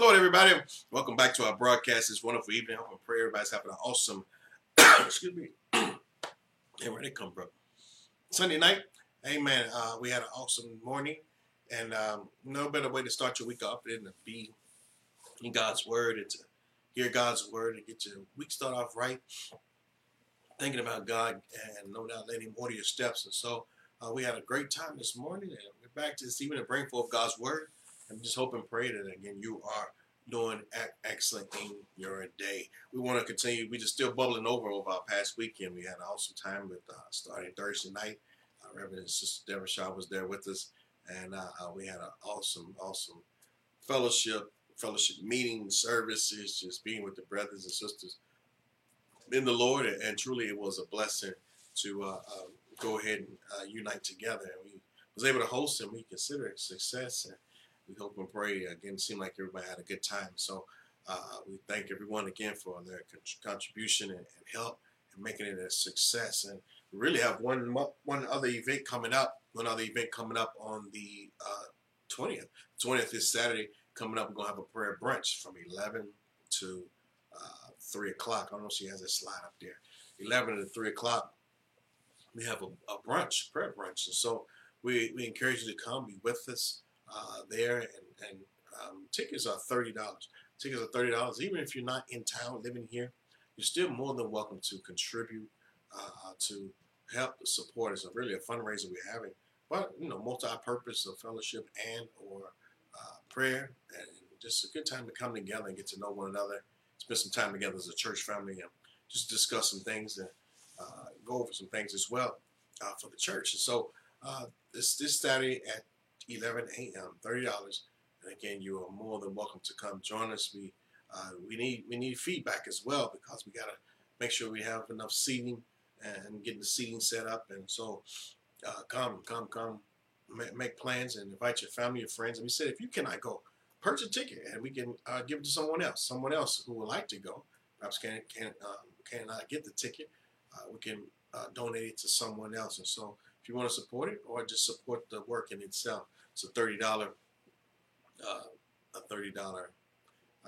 Lord, everybody. Welcome back to our broadcast this wonderful evening. I hope and pray everybody's having an awesome, excuse me, hey, where they come from? Sunday night. Amen. Uh, we had an awesome morning, and um, no better way to start your week off than to be in God's Word and to hear God's Word and get your week start off right, thinking about God, and no doubt letting Him order your steps. And so uh, we had a great time this morning, and we're back to this evening to bring forth God's Word. And just hope and pray that again you are doing excellent in your day. We want to continue. We just still bubbling over over our past weekend. We had an awesome time with uh, starting Thursday night. Uh, Reverend Sister Deborah Shaw was there with us, and uh, uh we had an awesome, awesome fellowship, fellowship meeting services, just being with the brothers and sisters in the Lord, and truly it was a blessing to uh, um, go ahead and uh, unite together. And we was able to host and we consider it success. And, we hope and pray. Again, it seemed like everybody had a good time. So uh, we thank everyone again for their contribution and, and, help and making it a success. And we really have one one other event coming up. One other event coming up on the uh, twentieth. Twentieth is Saturday coming up. We're gonna have a prayer brunch from eleven to uh, three o'clock. I don't know if she has a slide up there. 11 to 3 o'clock, we have a, a brunch, prayer brunch. And so we, we encourage you to come, be with us uh, there. And, and um, tickets are $30. Tickets are $30. Even if you're not in town living here, you're still more than welcome to contribute uh, to help support. It's a really a fundraiser we're having. But, you know, multi-purpose of fellowship and or uh, prayer and just a good time to come together and get to know one another, spend some time together as a church family and just discuss some things and uh, go over some things as well uh, for the church. And so uh, this this Saturday at 11 a.m. thirty dollars. And again, you are more than welcome to come join us. We uh, we need we need feedback as well because we gotta make sure we have enough seating and getting the seating set up. And so uh, come come come make plans and invite your family, your friends. And we said if you cannot go, purchase a ticket and we can uh, give it to someone else, someone else who would like to go. Perhaps can can um, cannot get the ticket, uh, we can uh, donate it to someone else. And so, if you want to support it or just support the work in itself, it's a thirty dollar uh, a thirty dollar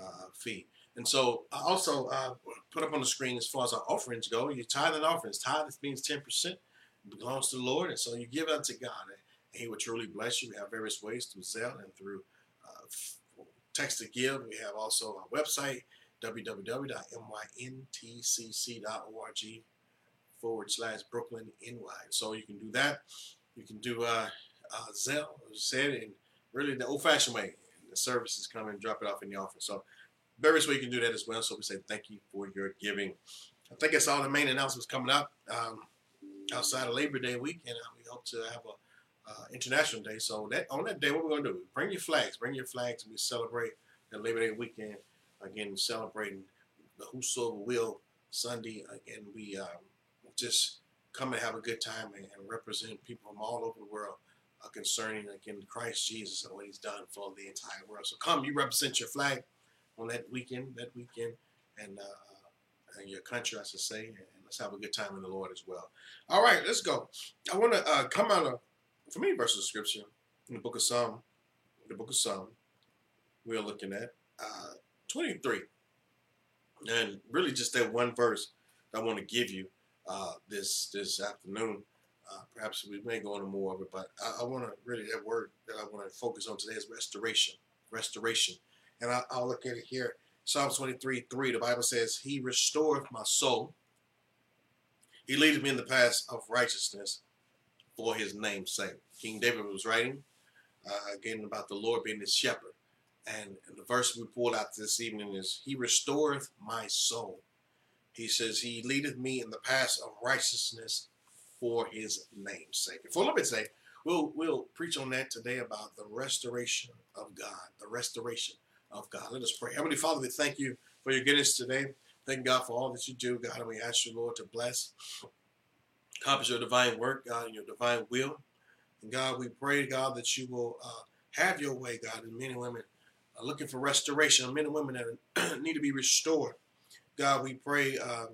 uh, fee. And so, I also uh, put up on the screen as far as our offerings go. Your tithe and offerings. Tithe means ten percent belongs to the Lord, and so you give unto God, and He will truly bless you. We have various ways through Zelle and through text to give. We have also our website, www.myntcc.org forward slash Brooklyn NY. So you can do that. You can do uh, uh, I said, and really the old fashioned way. The services come and drop it off in the office. So various ways you can do that as well. So we say thank you for your giving. I think that's all the main announcements coming up um, outside of Labor Day weekend. Uh, we hope to have a uh, International Day. So that on that day, what we're going to do? Bring your flags. Bring your flags, and we celebrate the Labor Day weekend. Again, celebrating the Whosoever Will Sunday. Again, we um, just come and have a good time and, and represent people from all over the world uh, concerning again Christ Jesus and what He's done for the entire world. So come, you represent your flag on that weekend. That weekend, and, uh, and your country, I should say. And let's have a good time in the Lord as well. All right, let's go. I want to uh, come out of for me, verse of scripture in the book of Psalm, the book of Psalm, we're looking at uh, 23. And really just that one verse that I want to give you uh, this this afternoon. Uh, perhaps we may go into more of it, but I, I want to really, that word that I want to focus on today is restoration. Restoration. And I, will look at it here. Psalm 23 3, the Bible says, He restoreth my soul. He leadeth me in the paths of righteousness for his name's sake. King David was writing uh, again about the Lord being his shepherd. And the verse we pulled out this evening is, He restoreth my soul. He says, He leadeth me in the paths of righteousness for His name's sake. For a little bit today, we'll, we'll preach on that today about the restoration of God, the restoration of God. Let us pray. Heavenly Father, we thank you for your goodness today. Thank God for all that you do, God, and we ask you, Lord, to bless accomplish your divine work, God, and your divine will. And God, we pray, God, that you will uh, have your way, God, and men and women are looking for restoration, men and women that need to be restored. God, we pray um,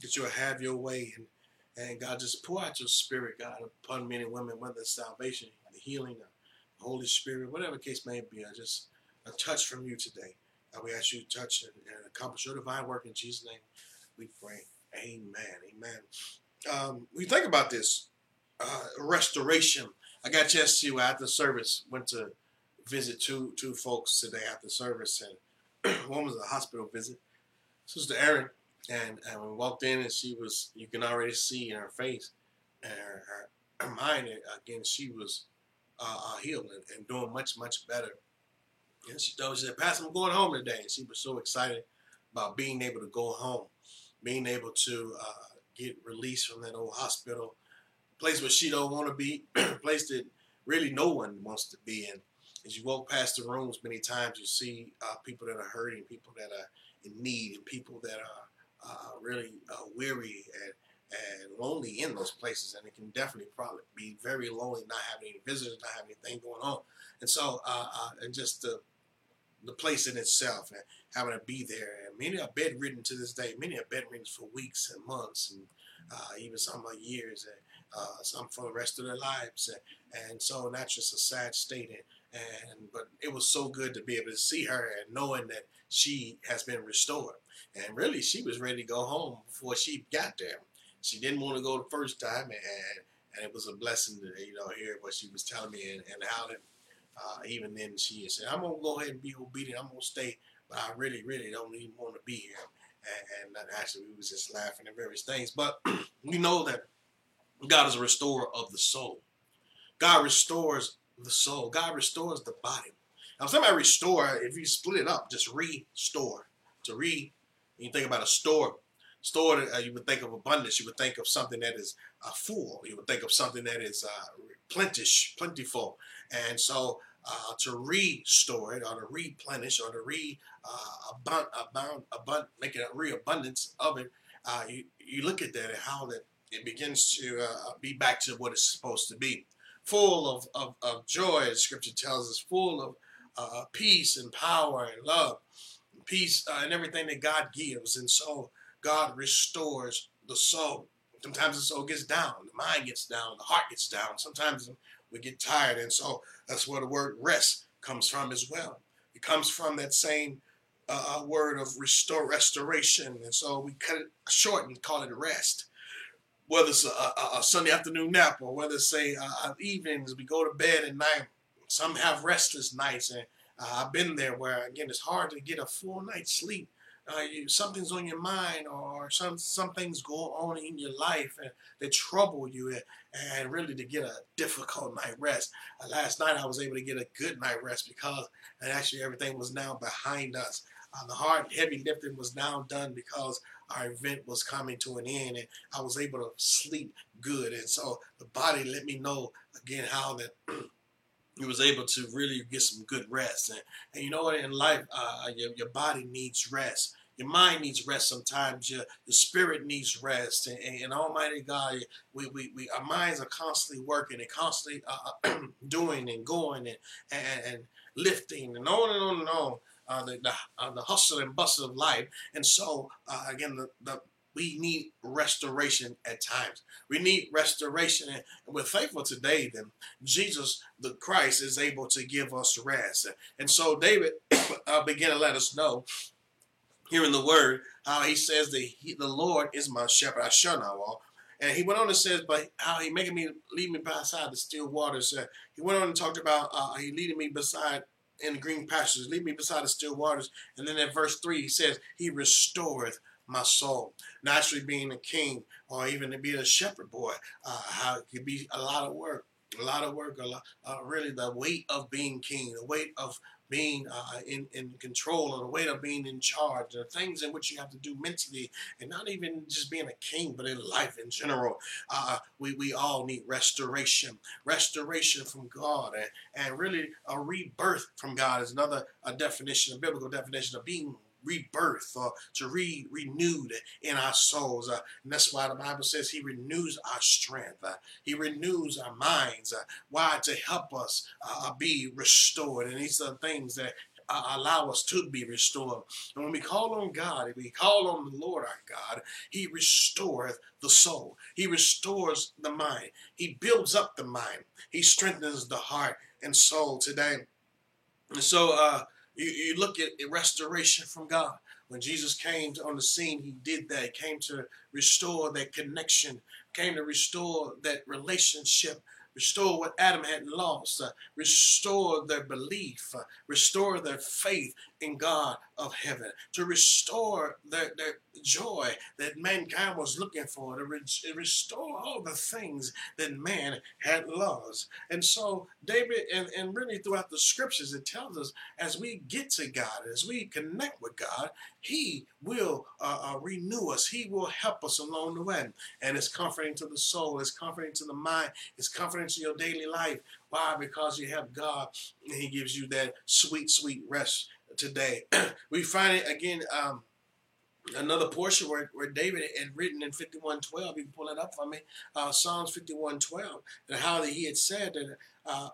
that you'll have your way and and God, just pour out your spirit, God, upon men and women, whether it's salvation, the healing, the Holy Spirit, whatever case may be. I just a touch from you today. God, we ask you to touch and, and accomplish your divine work in Jesus' name. We pray. Amen. Amen um, we think about this uh, restoration. I got a chance to after service went to visit two two folks today after service, and one was a hospital visit. Sister Erin, and, and we walked in, and she was you can already see in her face and her, her, mind again she was uh, uh, healed and, and, doing much much better. And she told me, she said, Pastor, I'm going home today. And she was so excited about being able to go home, being able to uh, get released from that old hospital, place where she don't want to be, place that really no one wants to be in. As you walk past the rooms, many times you see uh, people that are hurting, people that are in need, and people that are uh, really uh, weary and and lonely in those places, and it can definitely probably be very lonely not having any visitors, not having anything going on, and so uh, uh, and just the the place in itself and having to be there. And many are bedridden to this day. Many are bedridden for weeks and months and uh, even some are years and uh, some for the rest of their lives. And, and so that's just a sad state. And, and but it was so good to be able to see her and knowing that she has been restored. And really, she was ready to go home before she got there. she didn't want to go the first time, and and it was a blessing to you know hear what she was telling me and, and how that uh, even then she said, I'm gonna go ahead and be obedient. I'm gonna stay, but I really, really don't even want to be here. And, and actually, we was just laughing at various things. But we know that God is a restorer of the soul. God restores the soul. God restores the body. Now, somebody restore, if you split it up, just restore. To re, you think about a store. Store, uh, you would think of abundance. You would think of something that is uh, full. You would think of something that is uh, plentish, plentiful. And so uh, to restore it or to replenish or to re uh, abound, abound, make it a reabundance of it, uh, you, you look at that and how that it begins to uh, be back to what it's supposed to be. Full of, of, of joy, as scripture tells us, full of uh, peace and power and love, peace uh, and everything that God gives. And so God restores the soul. Sometimes the soul gets down, the mind gets down, the heart gets down. Sometimes we get tired. And so that's where the word rest comes from as well. It comes from that same uh, uh, word of restore, restoration. And so we cut it short and call it rest. Whether it's a, a, a Sunday afternoon nap or whether it's say uh, evenings, we go to bed at night. Some have restless nights. And uh, I've been there where, again, it's hard to get a full night's sleep uh, you, something's on your mind or some some things go on in your life and that trouble you and, and really to get a difficult night rest. Uh, last night I was able to get a good night rest because and actually everything was now behind us. Uh, the hard heavy lifting was now done because our event was coming to an end and I was able to sleep good and so the body let me know again how that you was able to really get some good rest. And, and you know what? In life, uh, your, your body needs rest. Your mind needs rest sometimes. Your, your spirit needs rest. And, and, and Almighty God, we, we, we, our minds are constantly working and constantly uh, uh doing and going and, and, and, lifting and on and on and on. Uh, the, the, uh, the hustle and bustle of life. And so, uh, again, the, the we need restoration at times. We need restoration, and we're thankful today that Jesus, the Christ, is able to give us rest. And so David uh, began to let us know here in the Word how he says that he, the Lord is my shepherd; I shall not walk. And he went on and says, but how he making me lead me beside the still waters. Uh, he went on and talked about uh, he leading me beside in the green pastures, lead me beside the still waters. And then at verse three, he says, He restoreth my soul. Naturally, being a king or even to be a shepherd boy, uh, how it could be a lot of work, a lot of work, a lot, uh, really the weight of being king, the weight of being uh, in, in control, or the weight of being in charge, the things in which you have to do mentally, and not even just being a king, but in life in general. Uh, we, we all need restoration, restoration from God, and, and really a rebirth from God is another a definition, a biblical definition of being rebirth or to be renewed in our souls. Uh, and that's why the Bible says He renews our strength. Uh, he renews our minds. Uh, why? To help us uh, be restored. And these are things that uh, allow us to be restored. And when we call on God, if we call on the Lord our God, He restoreth the soul. He restores the mind. He builds up the mind. He strengthens the heart and soul today. And so, uh, you, you look at restoration from God. When Jesus came on the scene, he did that. He came to restore that connection, came to restore that relationship restore what Adam had lost, uh, restore their belief, uh, restore their faith in God of heaven, to restore the, their joy that mankind was looking for, to re- restore all the things that man had lost. And so, David, and, and really throughout the scriptures, it tells us as we get to God, as we connect with God, He will uh, uh, renew us, He will help us along the way. And it's comforting to the soul, it's comforting to the mind, it's comforting to your daily life. Why? Because you have God and He gives you that sweet, sweet rest today. we find it again. Um, another portion where, where David had written in 51.12, you can pull it up for me, uh, Psalms 51.12, and how he had said that uh,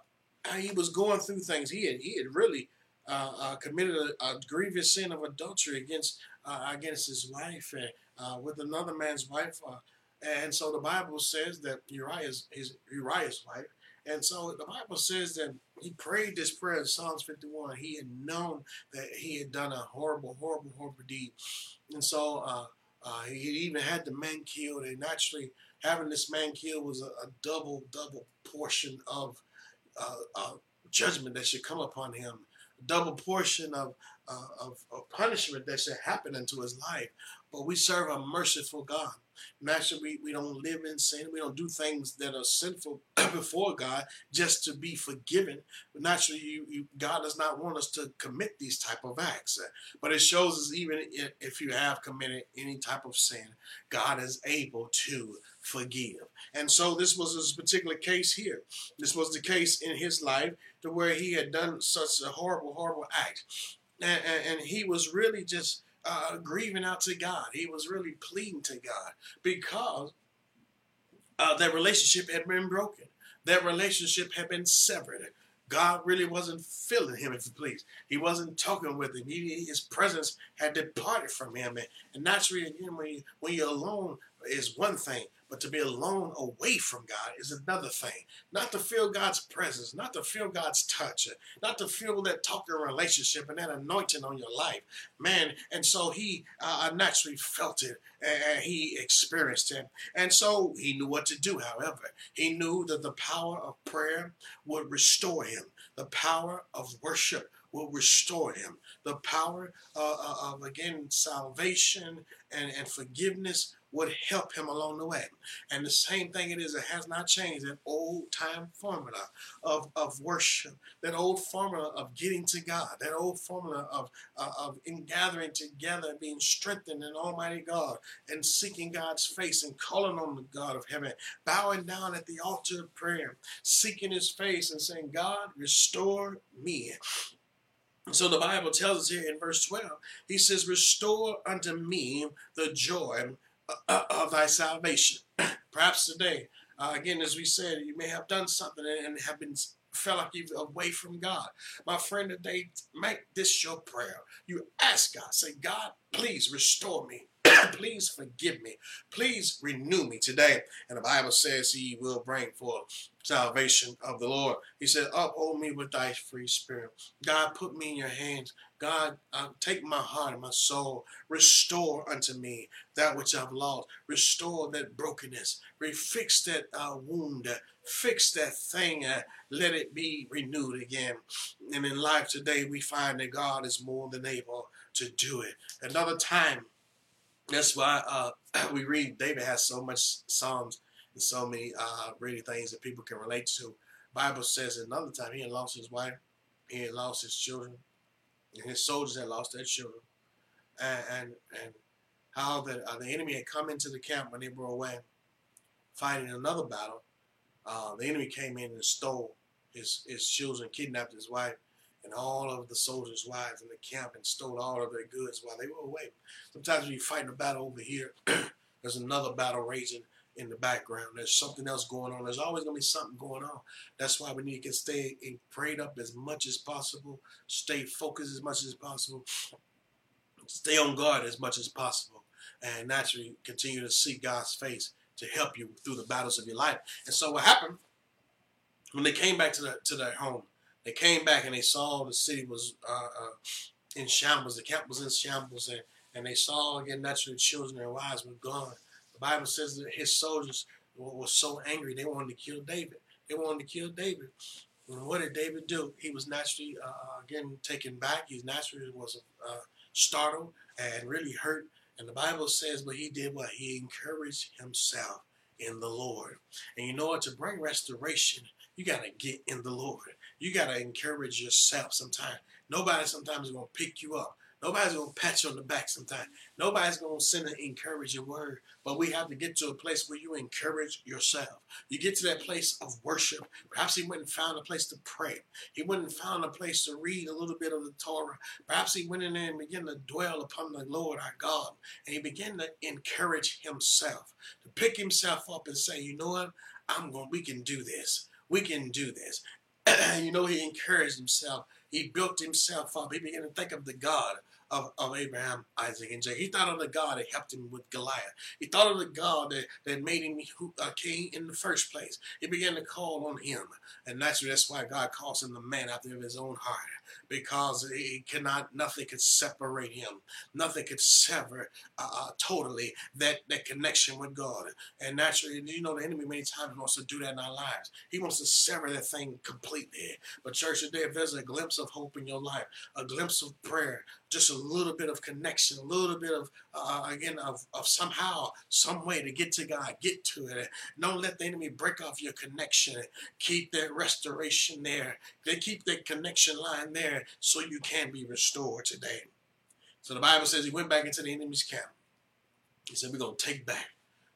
he was going through things. He had, he had really uh, uh committed a, a, grievous sin of adultery against uh, against his wife and uh, with another man's wife. and so the Bible says that Uriah's, his, Uriah's wife and so the Bible says that he prayed this prayer in Psalms 51. He had known that he had done a horrible, horrible, horrible deed. And so uh, Uh, he even had the man killed, and naturally having this man killed was a, a double, double portion of uh, judgment that should come upon him, double portion of, uh, of, of punishment that should happen into his life. But we serve a merciful God. Naturally, we, we don't live in sin. We don't do things that are sinful before God just to be forgiven. But naturally, you, you, God does not want us to commit these type of acts. Uh, but it shows us even if you have committed any type of sin, God is able to forgive. And so this was this particular case here. This was the case in his life to where he had done such a horrible, horrible act. And, and, and he was really just uh, grieving out to God. He was really pleading to God because uh, that relationship had been broken. That relationship had been severed. God really wasn't filling him, if you please. He wasn't talking with him. He, his presence had departed from him. And, and naturally, when, you, when you're alone is one thing, but to be alone away from God is another thing. Not to feel God's presence, not to feel God's touch, not to feel that talking relationship and that anointing on your life. Man, and so he uh, naturally felt it and he experienced it. And so he knew what to do, however. He knew that the power of prayer would restore him, the power of worship will restore him. The power uh, uh of, again, salvation and, and forgiveness would help him along the way. And the same thing it is, it has not changed. That old time formula of, of worship, that old formula of getting to God, that old formula of, uh, of in gathering together, being strengthened in Almighty God, and seeking God's face and calling on the God of heaven, bowing down at the altar of prayer, seeking his face and saying, God, restore me. So the Bible tells us here in verse 12, he says, Restore unto me the joy of thy salvation. Perhaps today, uh, again, as we said, you may have done something and have been felt like you're away from God. My friend, today, make this your prayer. You ask God, say, God, please restore me. please forgive me. Please renew me today. And the Bible says he will bring forth salvation of the Lord. He said, uphold me with thy free spirit. God, put me in your hands. God, uh, take my heart and my soul. Restore unto me that which I've lost. Restore that brokenness. Refix that uh, wound. Fix that thing. Uh, let it be renewed again. And in life today, we find that God is more than able to do it. Another time, that's why uh, we read David has so much Psalms and so many uh, really things that people can relate to. Bible says another time he had lost his wife, he had lost his children, and his soldiers had lost their children, and and, and how the uh, the enemy had come into the camp when they were away, fighting another battle. Uh, the enemy came in and stole his his children, kidnapped his wife, and all of the soldiers' wives in the camp, and stole all of their goods while they were away. Sometimes when you're fighting a battle over here, there's another battle raging in the background. There's something else going on. There's always going to be something going on. That's why we need to stay prayed up as much as possible, stay focused as much as possible, stay on guard as much as possible, and naturally continue to see God's face to help you through the battles of your life. And so what happened when they came back to the to their home? They came back and they saw the city was uh, uh, in shambles. The camp was in shambles, and, and they saw again naturally children and wives were gone. The Bible says that his soldiers were, so angry they wanted to kill David. They wanted to kill David. And what did David do? He was naturally uh, uh again taken back. He naturally was uh, startled and really hurt. And the Bible says, but he did what? He encouraged himself in the Lord. And you know what? To bring restoration, you got to get in the Lord. You got to encourage yourself sometimes. Nobody sometimes is going to pick you up. Nobody's going to pat you on the back sometimes. Nobody's going to send an encouraging word. But we have to get to a place where you encourage yourself. You get to that place of worship. Perhaps he went and found a place to pray. He went and found a place to read a little bit of the Torah. Perhaps he went in there and began to dwell upon the Lord our God. And he began to encourage himself, to pick himself up and say, you know what? I'm going, we can do this. We can do this. you know, he encouraged himself. He built himself up. He began to think of the God of, of Abraham, Isaac, and Jacob. He thought of the God that helped him with Goliath. He thought of the God that, that made him a king in the first place. He began to call on him. And naturally, that's why God calls him the man after his own heart. Because he cannot, nothing could separate him. Nothing could sever uh, uh, totally that, that connection with God. And naturally, you know, the enemy many times wants to do that in our lives. He wants to sever that thing completely. But church today, if there's a glimpse of hope in your life, a glimpse of prayer, just a little bit of connection, a little bit of, uh, again, of, of somehow, some way to get to God, get to it. Don't let the enemy break off your connection. Keep that restoration there. They keep that connection line there so you can be restored today. So the Bible says he went back into the enemy's camp. He said, We're going to take back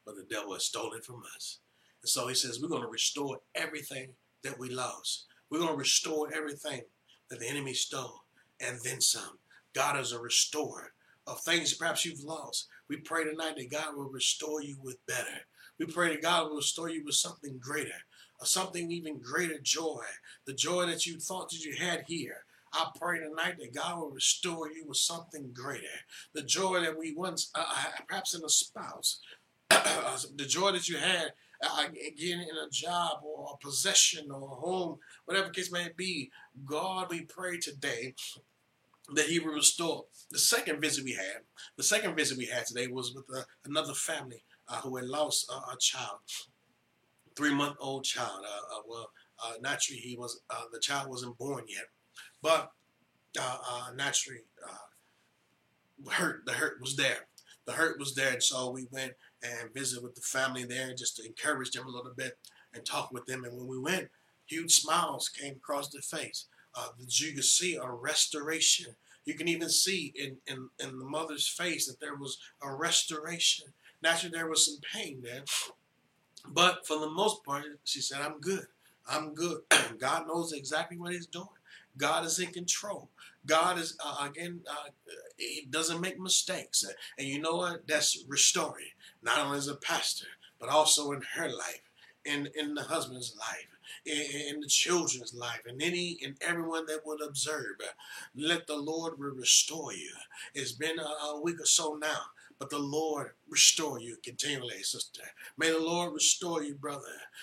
what the devil has stolen from us. And so he says, We're going to restore everything that we lost. We're going to restore everything that the enemy stole and then some. God is a restorer of things perhaps you've lost. We pray tonight that God will restore you with better. We pray that God will restore you with something greater, or something even greater joy, the joy that you thought that you had here. I pray tonight that God will restore you with something greater. The joy that we once, uh, uh perhaps in a spouse, the joy that you had uh, again in a job or a possession or a home, whatever case may be. God, we pray today that he will restore. The second visit we had, the second visit we had today was with uh, another family uh, who had lost a child, three month old child. Uh, uh, well, naturally he was the child wasn't born yet, but uh, uh, naturally uh, hurt the hurt was there. The hurt was there, and so we went and visited with the family there just to encourage them a little bit and talk with them. And when we went, huge smiles came across their face. Uh, you could see a restoration. You can even see in, in, in the mother's face that there was a restoration. Naturally, there was some pain there. But for the most part, she said, I'm good. I'm good. God knows exactly what he's doing. God is in control. God is, uh, again, uh, he doesn't make mistakes. And you know what? That's restoring, not only as a pastor, but also in her life, in, in the husband's life, in, the children's life, and any and everyone that would observe. Let the Lord restore you. It's been a week or so now, but the Lord restore you continually, sister. May the Lord restore you, brother.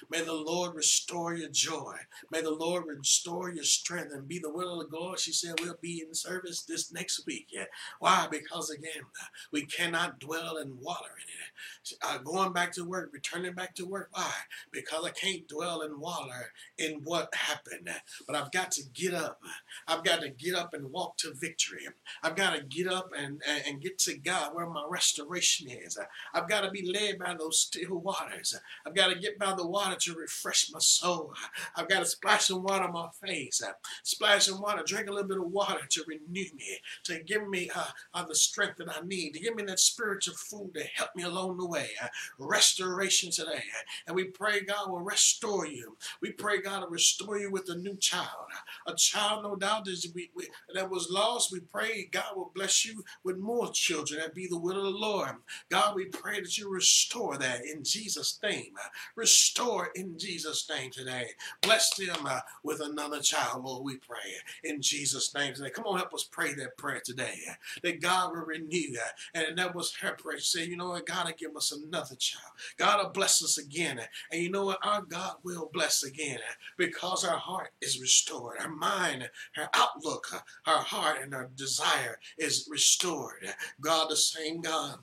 May the Lord restore your joy. May the Lord restore your strength and be the will of the Lord. She said, We'll be in service this next week. Yeah. Why? Because again, we cannot dwell and water in it. Uh, going back to work, returning back to work. Why? Because I can't dwell in water in what happened. But I've got to get up. I've got to get up and walk to victory. I've got to get up and, and, and get to God where my restoration is. I've got to be led by those still waters. I've got to get by the water to refresh my soul. I've got to splash some water on my face. Splash some water, drink a little bit of water to renew me, to give me uh, uh, the strength that I need, to give me that spiritual food to help me along the way. Uh, restoration today. And we pray God will restore you. We pray God will restore you with a new child. A child, no doubt, that was lost. We pray God will bless you with more children. That be the will of the Lord. God God, we pray that you restore that in Jesus' name. Uh, restore in Jesus' name today. Bless them uh, with another child, Lord, we pray uh, in Jesus' name today. Come on, help us pray that prayer today. Uh, that God will renew that. And that was her prayer. Said, you know what? God will give us another child. God will bless us again. And you know what? Our God will bless again because our heart is restored. Our mind, our outlook, our heart, and our desire is restored. God, the same God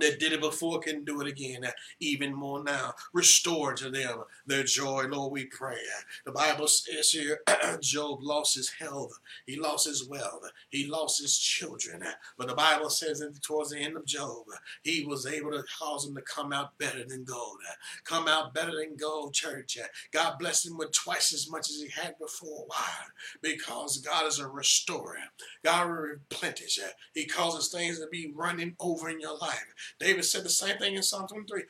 that did it before can do it again, uh, even more now. Restore to them their joy, Lord, we pray. The Bible says here, Job lost his health, he lost his wealth, he lost his children. But the Bible says that towards the end of Job, he was able to cause them to come out better than gold. Come out better than gold, church. God blessed him with twice as much as he had before. Why? Because God is a restorer. God will replenish. He causes things to be running over in your life. David said the same thing in Psalm 23.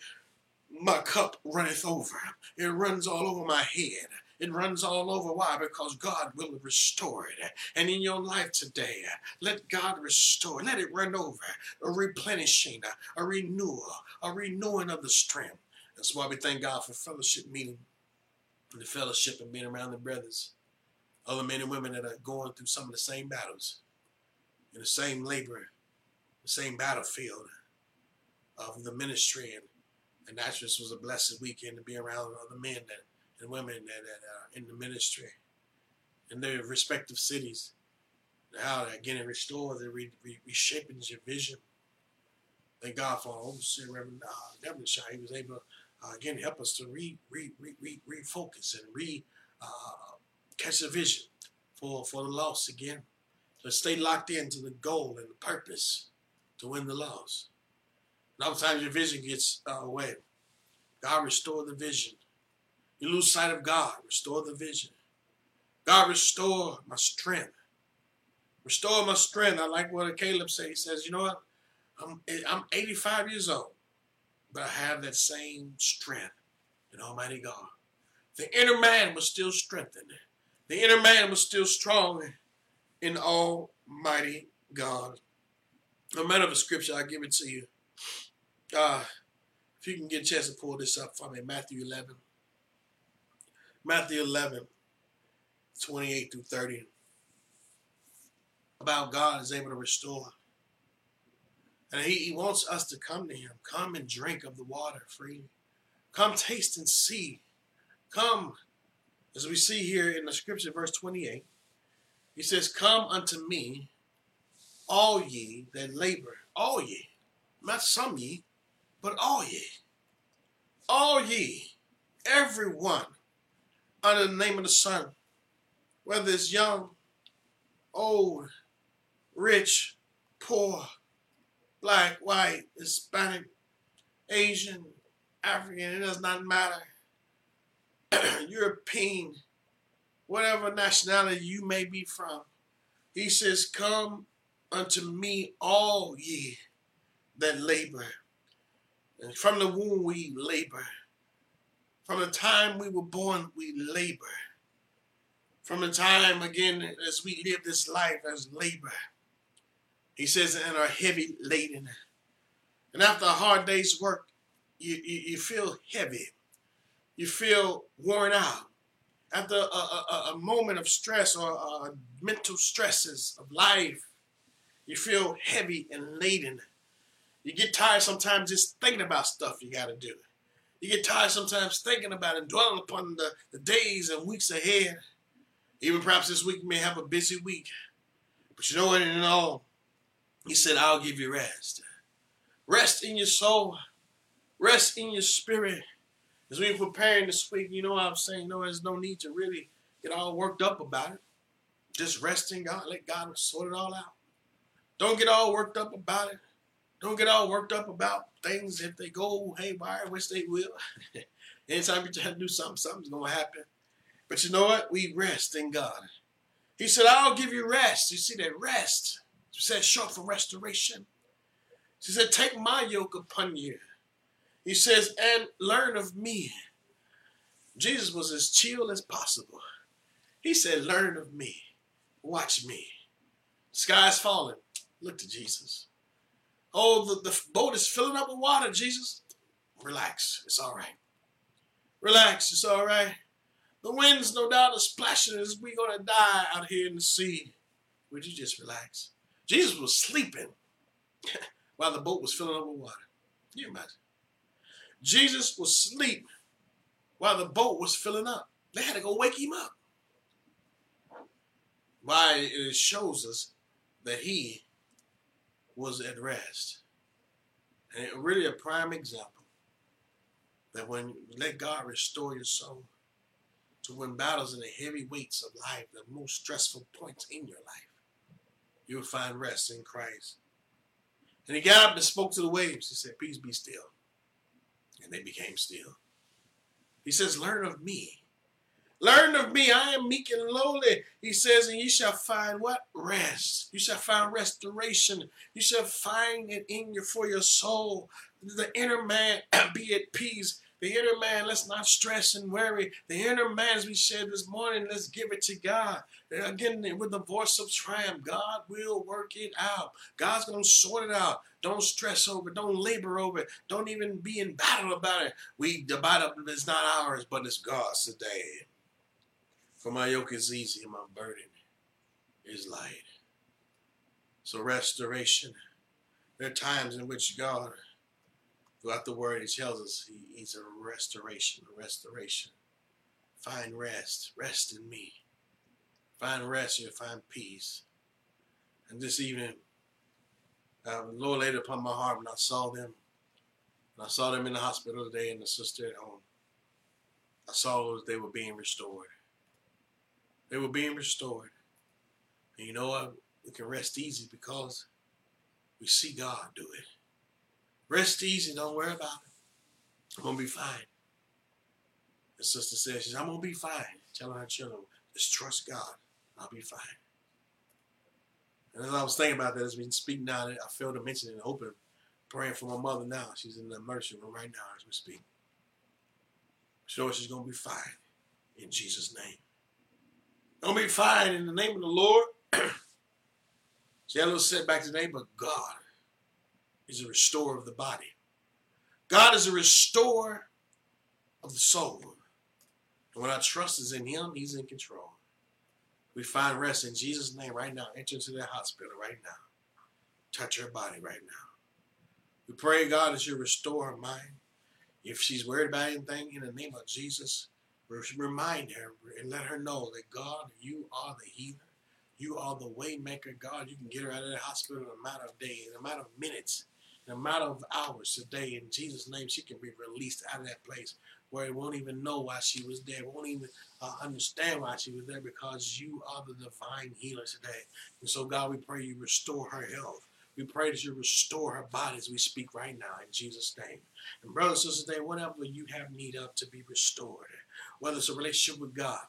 My cup runneth over. It runs all over my head. It runs all over. Why? Because God will restore it. And in your life today, let God restore. Let it run over. A replenishing, a renewal, a renewing of the strength. That's why we thank God for fellowship meeting, For the fellowship and being around the brothers, other men and women that are going through some of the same battles. in the same labor, the same battlefield of the ministry. And, and that just was a blessed weekend to be around other men that, and women that, that are in the ministry in their respective cities. How again it restores and re, re, reshaping your vision. Thank God for Overseer Reverend uh, Devonshire. He was able uh, again help us to re, re, re, re, refocus and re uh, catch the vision for, for the loss again. To stay locked into the goal and the purpose to win the loss. Sometimes your vision gets uh, away. God restore the vision. You lose sight of God, restore the vision. God restore my strength. Restore my strength. I like what Caleb said. He says, you know what? I'm, I'm 85 years old, but I have that same strength in Almighty God. The inner man was still strengthened. The inner man was still strong in Almighty God. No matter the scripture, I give it to you. Uh, if you can get a chance to pull this up for me, Matthew 11. Matthew 11, 28 through 30. About God is able to restore. And he, he wants us to come to him. Come and drink of the water freely. Come taste and see. Come, as we see here in the scripture, verse 28. He says, Come unto me, all ye that labor, all ye, not some ye, but all ye, all ye, everyone, under the name of the Son, whether it's young, old, rich, poor, black, white, Hispanic, Asian, African, it does not matter. European, whatever nationality you may be from. He says, Come unto me, all ye that labor. And from the womb we labor. From the time we were born, we labor. From the time, again, as we live this life as labor. He says, and are heavy laden. And after a hard day's work, you, you, you feel heavy. You feel worn out. After a, a, a moment of stress or uh, mental stresses of life, you feel heavy and laden. You get tired sometimes just thinking about stuff you got to do. You get tired sometimes thinking about and dwelling upon the, the days and weeks ahead. Even perhaps this week may have a busy week. But you know what? In all, he said, I'll give you rest. Rest in your soul. Rest in your spirit. As we're preparing this week, you know what I'm saying? No, there's no need to really get all worked up about it. Just rest in God. Let God sort it all out. Don't get all worked up about it. Don't get all worked up about things if they go haywire, which they will. Anytime you try to do something, something's going to happen. But you know what? We rest in God. He said, I'll give you rest. You see that rest? He said, short for restoration. He said, take my yoke upon you. He says, and learn of me. Jesus was as chill as possible. He said, learn of me. Watch me. Sky's falling. Look to Jesus. Oh, the, the boat is filling up with water, Jesus. Relax. It's all right. Relax. It's all right. The wind's no doubt are splashing as we're going to die out here in the sea. Would you just relax? Jesus was sleeping while the boat was filling up with water. Can you imagine? Jesus was asleep while the boat was filling up. They had to go wake him up. Why it shows us that he was at rest. And it really a prime example that when you let God restore your soul, to win battles in the heavy weights of life, the most stressful points in your life, you will find rest in Christ. And he got up and spoke to the waves. He said, Peace be still. And they became still. He says, Learn of me. Learn of me. I am meek and lowly. He says, and you shall find what? Rest. You shall find restoration. You shall find it in your for your soul. The inner man be at peace. The inner man, let's not stress and worry. The inner man, as we said this morning, let's give it to God. Again, with the voice of triumph, God will work it out. God's going to sort it out. Don't stress over it. Don't labor over it. Don't even be in battle about it. We, the battle is not ours, but it's God's today. For my yoke is easy and my burden is light. So restoration. There are times in which God, throughout the word, He tells us he, He's a restoration, a restoration. Find rest. Rest in me. Find rest, you'll find peace. And this evening, um, the Lord laid upon my heart when I saw them. When I saw them in the hospital today and the sister at home. I saw they were being restored. They were being restored. And you know what? We can rest easy because we see God do it. Rest easy, don't worry about it. I'm gonna be fine. The sister says, I'm gonna be fine. Telling her children, just trust God. I'll be fine. And as I was thinking about that, as we speak now, I failed to mention it open, praying for my mother now. She's in the emergency room right now as we speak. Sure, she's gonna be fine in Jesus' name. Gonna be fine in the name of the Lord. had a little setback today, but God is a restorer of the body. God is a restorer of the soul. And when our trust is in Him, He's in control. We find rest in Jesus' name right now. Enter into that hospital right now. Touch her body right now. We pray, God, as you restore her mind. If she's worried about anything, in the name of Jesus, remind her and let her know that God, you are the healer. You are the way maker, God. You can get her out of the hospital in a matter of days, in a matter of minutes, in a matter of hours today. In Jesus' name, she can be released out of that place where it won't even know why she was there, won't even uh, understand why she was there because you are the divine healer today. And so, God, we pray you restore her health. We pray that you restore her body as we speak right now in Jesus' name. And brothers and sisters, today, whatever you have need of to be restored, whether it's a relationship with God,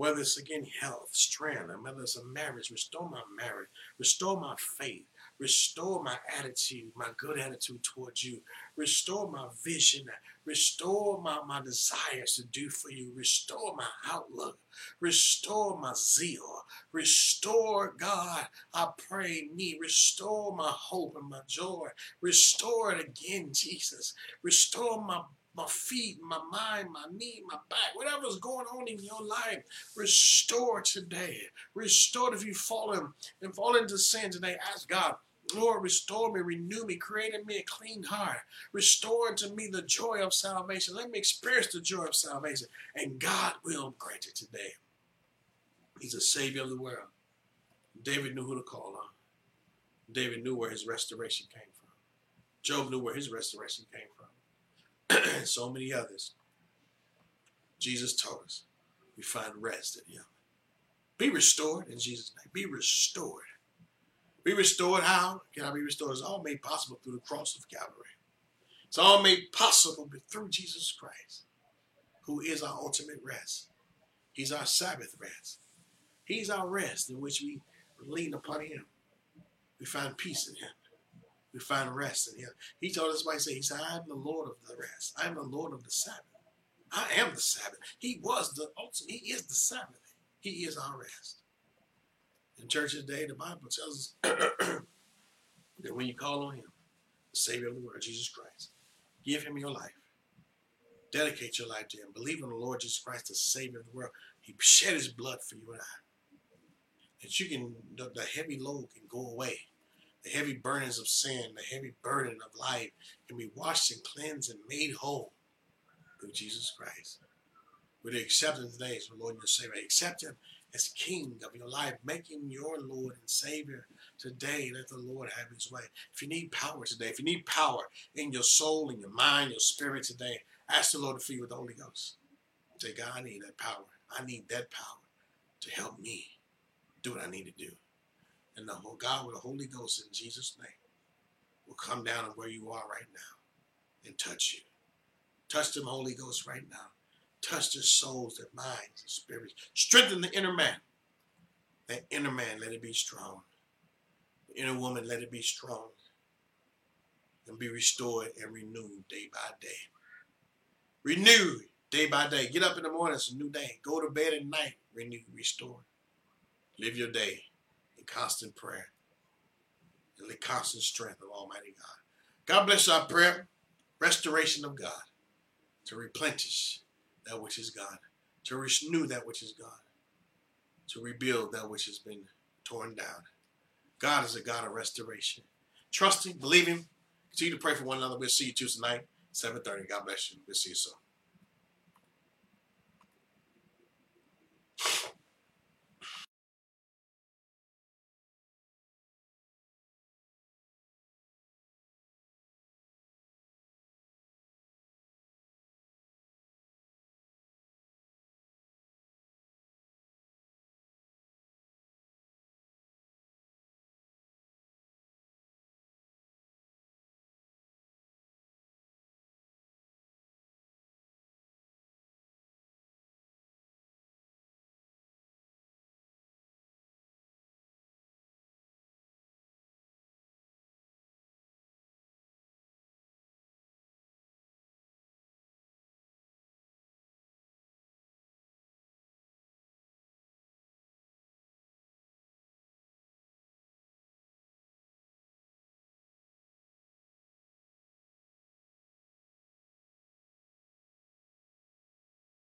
whether it's again health, strength, and whether it's a marriage, restore my marriage, restore my faith, restore my attitude, my good attitude towards you, restore my vision, restore my, my desires to do for you, restore my outlook, restore my zeal, restore, God, I pray me, restore my hope and my joy, restore it again, Jesus, restore my my feet, my mind, my knee, my back, whatever's going on in your life, restore today. Restore if you've fallen and fallen into sin today. Ask God, Lord, restore me, renew me, create in me a clean heart. Restore to me the joy of salvation. Let me experience the joy of salvation. And God will grant it today. He's a savior of the world. David knew who to call on. David knew where his restoration came from. Job knew where his restoration came from and so many others, Jesus taught us we find rest in Him. Be restored in Jesus' name. Be restored. Be restored how? Can I be restored? It's all made possible through the cross of Calvary. It's all made possible through Jesus Christ, who is our ultimate rest. He's our Sabbath rest. He's our rest in which we lean upon Him. We find peace in Him we find rest in him. He told us why he said, He said, I am the Lord of the rest. I am the Lord of the Sabbath. I am the Sabbath. He was the he is the Sabbath. He is our rest. In church today, the Bible tells us that when you call on him, the Savior of the world, Jesus Christ, give him your life. Dedicate your life to him. Believe in the Lord Jesus Christ, the Savior of the world. He shed his blood for you and I. That you can, the, the heavy load can go away the heavy burdens of sin, the heavy burden of life can be washed and cleansed and made whole through Jesus Christ. With the acceptance today as the Lord and your Savior, accept Him as King of your life, make Him your Lord and Savior today. Let the Lord have His way. If you need power today, if you need power in your soul, in your mind, your spirit today, ask the Lord to fill you with the Holy Ghost. Say, God, I need that power. I need that power to help me do what I need to do. And the whole God with the Holy Ghost in Jesus' name will come down on where you are right now and touch you. Touch them, Holy Ghost, right now. Touch their souls, their minds, their spirits. Strengthen the inner man. That inner man, let it be strong. The inner woman, let it be strong. And be restored and renewed day by day. Renewed day by day. Get up in the morning, it's a new day. Go to bed at night, renewed, restored. Live your day constant prayer and the constant strength of Almighty God. God bless our prayer, restoration of God, to replenish that which is God, to renew that which is God, to rebuild that which has been torn down. God is a God of restoration. Trust Him, believe Him. Continue to pray for one another. We'll see you Tuesday night, 7.30. God bless you. We'll see you soon.